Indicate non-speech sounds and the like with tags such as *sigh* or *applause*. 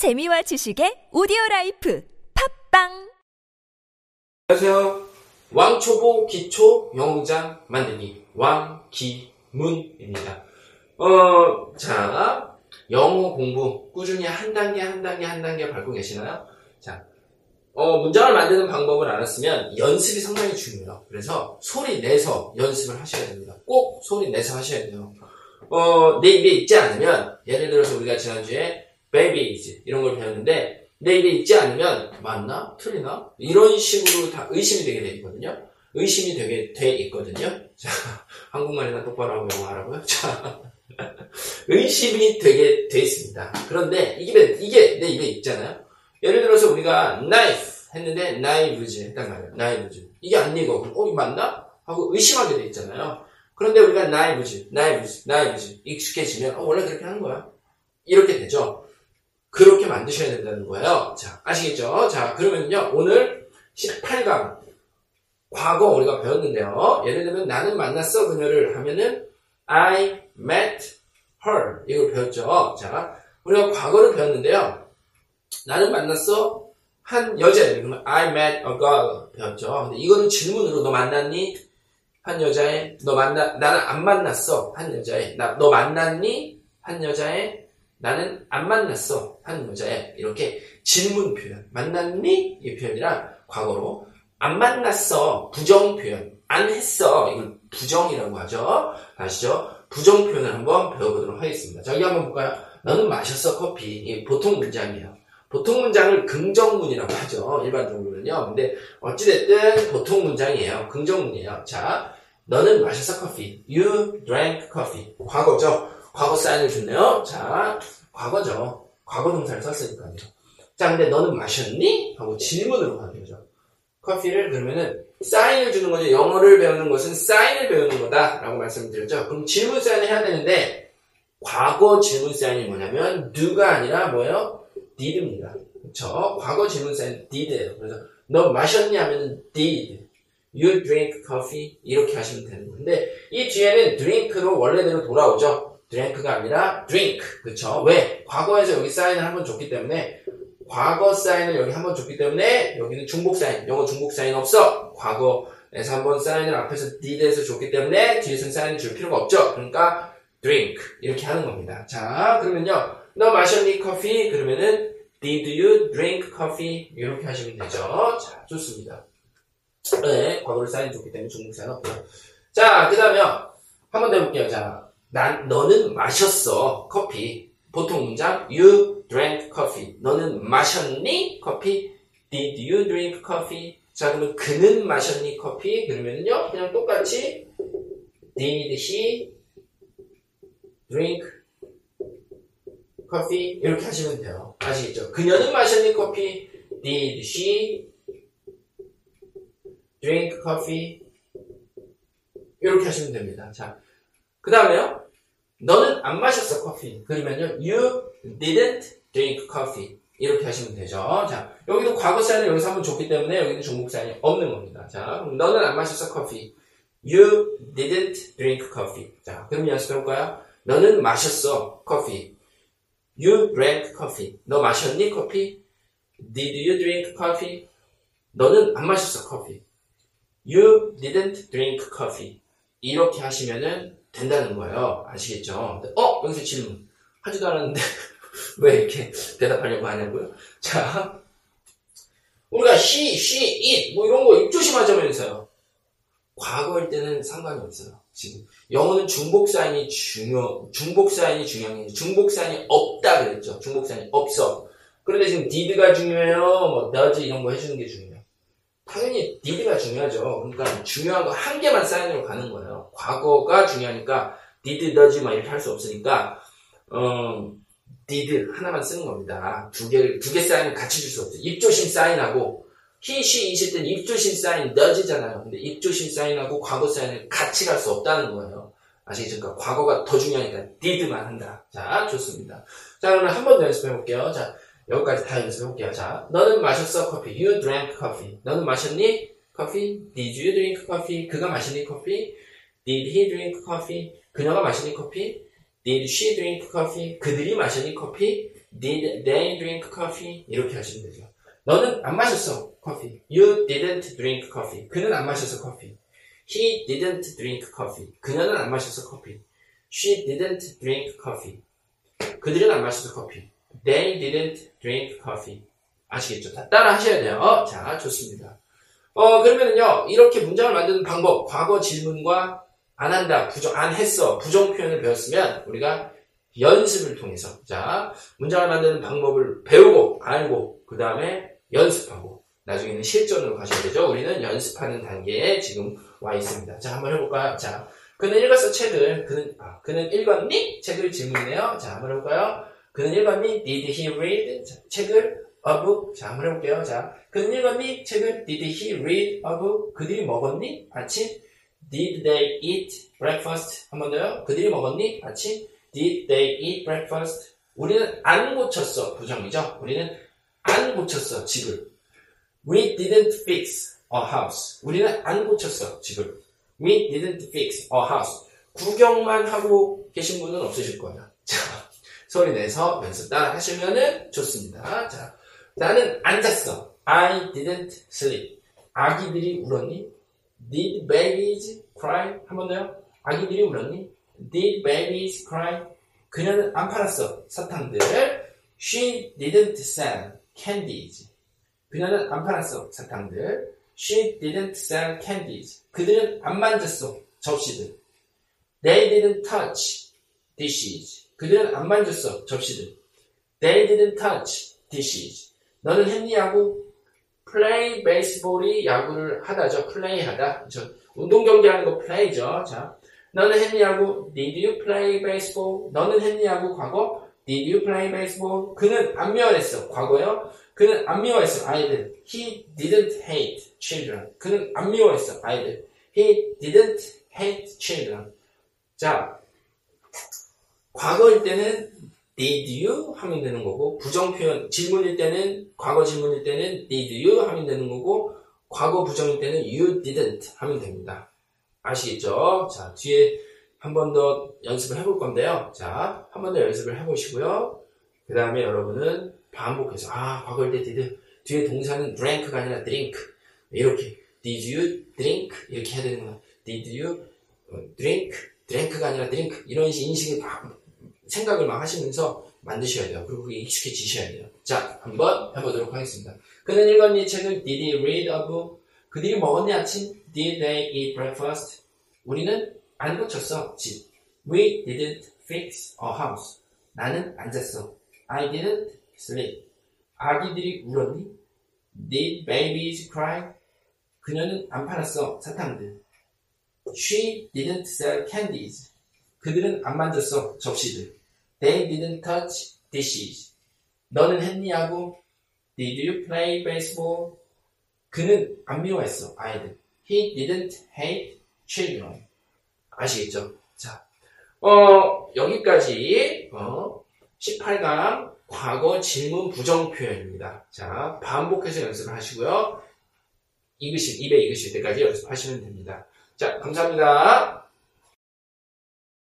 재미와 지식의 오디오 라이프 팟빵 안녕하세요. 왕초보 기초 영문장 만들기 왕기문입니다. 어, 자, 영어 공부 꾸준히 한 단계 한 단계 한 단계 밟고 계시나요? 자, 어, 문장을 만드는 방법을 알았으면 연습이 상당히 중요해요. 그래서 소리 내서 연습을 하셔야 됩니다. 꼭 소리 내서 하셔야 돼요. 어, 내 입에 있지 않으면 예를 들어서 우리가 지난주에 babies 이런 걸 배웠는데 내 입에 있지 않으면 맞나? 틀리나? 이런 식으로 다 의심이 되게 돼 있거든요. 의심이 되게 돼 있거든요. *laughs* 자, 한국말이나 똑바로 하고 영어 하라고요? *laughs* 자, 의심이 되게 돼 있습니다. 그런데 이게, 이게 내 입에 있잖아요. 예를 들어서 우리가 knife 했는데 knives 했단 말이에요. knives. 이게. 그럼 어, 이거 맞나? 하고 의심하게 돼 있잖아요. 그런데 우리가 knives, knives 익숙해지면 어, 원래 그렇게 하는 거야. 이렇게 되죠. 만드셔야 된다는 거예요. 자, 아시겠죠? 자, 그러면요. 오늘 18강 과거 우리가 배웠는데요. 예를 들면 나는 만났어 그녀를 하면은 I met her 이걸 배웠죠. 자, 우리가 과거를 배웠는데요. 나는 만났어 한 여자애 그러면 I met a girl 배웠죠. 근데 이거는 질문으로 너 만났니? 한 여자애 너 만나 나는 안 만났어 한 여자애 나너 만났니? 한 여자애 나는 안 만났어 한 여자애 이렇게 질문 표현. 만났니? 이 표현이랑 과거로 안 만났어 부정 표현. 안 했어. 이걸 부정이라고 하죠. 아시죠? 부정 표현을 한번 배워보도록 하겠습니다. 자 여기 한번 볼까요? 너는 마셨어 커피. 이게 보통 문장이에요. 보통 문장을 긍정문이라고 하죠. 일반적으로는요. 근데 어찌됐든 보통 문장이에요. 긍정문이에요. 자 너는 마셨어 커피. You drank coffee. 과거죠 과거 사인을 줬네요. 자, 과거죠. 과거 동사를 썼으니까요. 자, 근데 너는 마셨니? 하고 질문으로 가는 거죠. 커피를 그러면은 사인을 주는 거죠. 영어를 배우는 것은 사인을 배우는 거다라고 말씀드렸죠. 그럼 질문 사인을 해야 되는데 과거 질문 사인이 뭐냐면 do가 아니라 뭐예요? did입니다. 그렇죠? 과거 질문 사인 did예요. 그래서 너 마셨니 하면은 did. You drink coffee 이렇게 하시면 되는 건데 이 뒤에는 drink로 원래대로 돌아오죠. Drink가 아니라 drink. 그쵸? 왜? 과거에서 여기 사인을 한 번 줬기 때문에 과거 사인을 여기 한 번 줬기 때문에 여기는 중복 사인. 영어 중복 사인 없어. 과거에서 한 번 사인을 앞에서 did에서 줬기 때문에 뒤에서는 사인을 줄 필요가 없죠. 그러니까 drink 이렇게 하는 겁니다. 자, 그러면요. 너 마셨니 커피? 그러면은 did you drink coffee? 이렇게 하시면 되죠. 자, 좋습니다. 네, 과거를 사인 줬기 때문에 중복 사인 없고요. 자, 그 다음에 한번 더 해볼게요. 자, 난 너는 마셨어 커피. 보통 문장 you drank coffee. 너는 마셨니 커피? Did you drink coffee? 자 그러면 그는 마셨니 커피? 그러면요 그냥 똑같이 Did he drink coffee? 이렇게 하시면 돼요. 아시겠죠? 그녀는 마셨니 커피? Did she drink coffee? 이렇게 하시면 됩니다. 자, 그 다음에요. 너는 안 마셨어 커피. 그러면요. You didn't drink coffee. 이렇게 하시면 되죠. 자, 여기도 과거 사인을 여기서 한번 줬기 때문에 여기는 종목 사인이 없는 겁니다. 자, 너는 안 마셨어 커피. You didn't drink coffee. 자, 그럼 연습해볼까요? 너는 마셨어 커피. You drank coffee. 너 마셨니 커피? Did you drink coffee? 너는 안 마셨어 커피. You didn't drink coffee. 이렇게 하시면은 된다는 거예요. 아시겠죠? 어? 여기서 질문. 하지도 않았는데 *laughs* 왜 이렇게 대답하려고 하냐고요? 자, 우리가 she, she, it 뭐 이런 거 입조심하자면서요. 과거일 때는 상관이 없어요. 지금 영어는 중복 사인이 중요, 중복 사인이 중요해요. 중복 사인이 없다 그랬죠. 중복 사인이 없어. 그런데 지금 did가 중요해요. 뭐 does 이런 거 해주는 게 중요해요. 당연히 did가 중요하죠. 그러니까 중요한 거 한 개만 사인으로 가는 거예요. 과거가 중요하니까 did, does 막 이렇게 할 수 없으니까 어, did 하나만 쓰는 겁니다. 두 개를 두 개 사인을 같이 줄 수 없어요. 입조심 사인하고 she, it일 때는 입조심 사인 does잖아요. 근데 입조심 사인하고 과거 사인을 같이 갈 수 없다는 거예요. 아시겠죠? 그러니까 과거가 더 중요하니까 did만 한다. 자, 좋습니다. 자, 그러면 한번 더 연습해 볼게요. 자, 여기까지 다 연습해볼게요. 자, 너는 마셨어 커피. You drank coffee. 너는 마셨니? 커피. Did you drink coffee? 그가 마셨니 커피? Did he drink coffee? 그녀가 마셨니 커피? Did she drink coffee? 그들이 마셨니 커피? Did they drink coffee? 이렇게 하시면 되죠. 너는 안 마셨어, 커피. You didn't drink coffee. 그는 안 마셔서 커피. He didn't drink coffee. 그녀는 안 마셔서 커피. She didn't drink coffee. 그들은 안 마셔서 커피. They didn't drink coffee. 아시겠죠? 다 따라 하셔야 돼요. 어, 자, 좋습니다. 어, 그러면은요, 이렇게 문장을 만드는 방법, 과거 질문과 안 한다, 부정, 안 했어, 부정 표현을 배웠으면 우리가 연습을 통해서, 자, 문장을 만드는 방법을 배우고, 알고, 그 다음에 연습하고, 나중에는 실전으로 가셔야 되죠. 우리는 연습하는 단계에 지금 와 있습니다. 자, 한번 해볼까요? 자, 그는 읽었어, 책을. 그는, 아, 그는 읽었니? 책을 질문이네요. 자, 한번 해볼까요? 그는 읽었니? Did he read? 자, 책을 a book. 자, 한번 해볼게요. 자, 그는 읽었니? 책을 Did he read a book? 그들이 먹었니? 아침? Did they eat breakfast? 한 번 더요. 그들이 먹었니? 아침? Did they eat breakfast? 우리는 안 고쳤어. 부정이죠. 우리는 안 고쳤어. 집을. We didn't fix a house. 우리는 안 고쳤어. 집을. We didn't fix a house. 구경만 하고 계신 분은 없으실 거예요. 자, 소리 내서 연습 따라 하시면은 좋습니다. 자, 나는 안 잤어. I didn't sleep. 아기들이 울었니? Did babies cry? 한 번 더요. 아기들이 울었니? Did babies cry? 그녀는 안 팔았어. 사탕들. She didn't sell candies. 그녀는 안 팔았어. 사탕들. She didn't sell candies. 그들은 안 만졌어. 접시들. They didn't touch dishes. 그들은 안 만졌어. 접시들. They didn't touch dishes. 너는 했니 야구? 플레이 베이스볼이 야구를 하다죠. 플레이하다. 저 운동 경기하는 거 플레이죠. 자, 너는 했니 야구? Did you play baseball? 너는 했니 야구? 과거? Did you play baseball? 그는 안 미워했어. 과거요. 그는 안 미워했어. 아이들. He didn't hate children. 그는 안 미워했어. 아이들. He didn't hate children. 자, 과거일 때는 did you 하면 되는 거고 부정 표현 질문일 때는 과거 질문일 때는 did you 하면 되는 거고 과거 부정일 때는 you didn't 하면 됩니다. 아시겠죠? 자, 뒤에 한 번 더 연습을 해볼 건데요. 자, 한 번 더 연습을 해보시고요. 그 다음에 여러분은 반복해서 아, 과거일 때 did 뒤에 동사는 drink가 아니라 drink 이렇게 did you drink 이렇게 해야 되는 거야. did you drink drink가 아니라 drink 이런 인식을 생각을 막 하시면서 만드셔야 돼요. 그리고 그게 익숙해지셔야 돼요. 자, 한번 해보도록 하겠습니다. 그는 읽었니 책을 Did he read book? 그들이 먹었니 아침? Did they eat breakfast? 우리는 안 고쳤어 집. We didn't fix a house. 나는 안 잤어. I didn't sleep. 아기들이 울었니? Did babies cry? 그녀는 안 팔았어 사탕들. She didn't sell candies. 그들은 안 만졌어 접시들. They didn't touch dishes. 너는 했니 야구? Did you play baseball? 그는 안 미워했어 아이들. He didn't hate children. 아시겠죠? 자, 어, 여기까지 어, 18강 과거 질문 부정 표현입니다. 자, 반복해서 연습을 하시고요. 읽으실, 입에 읽으실 때까지 연습하시면 됩니다. 자, 감사합니다.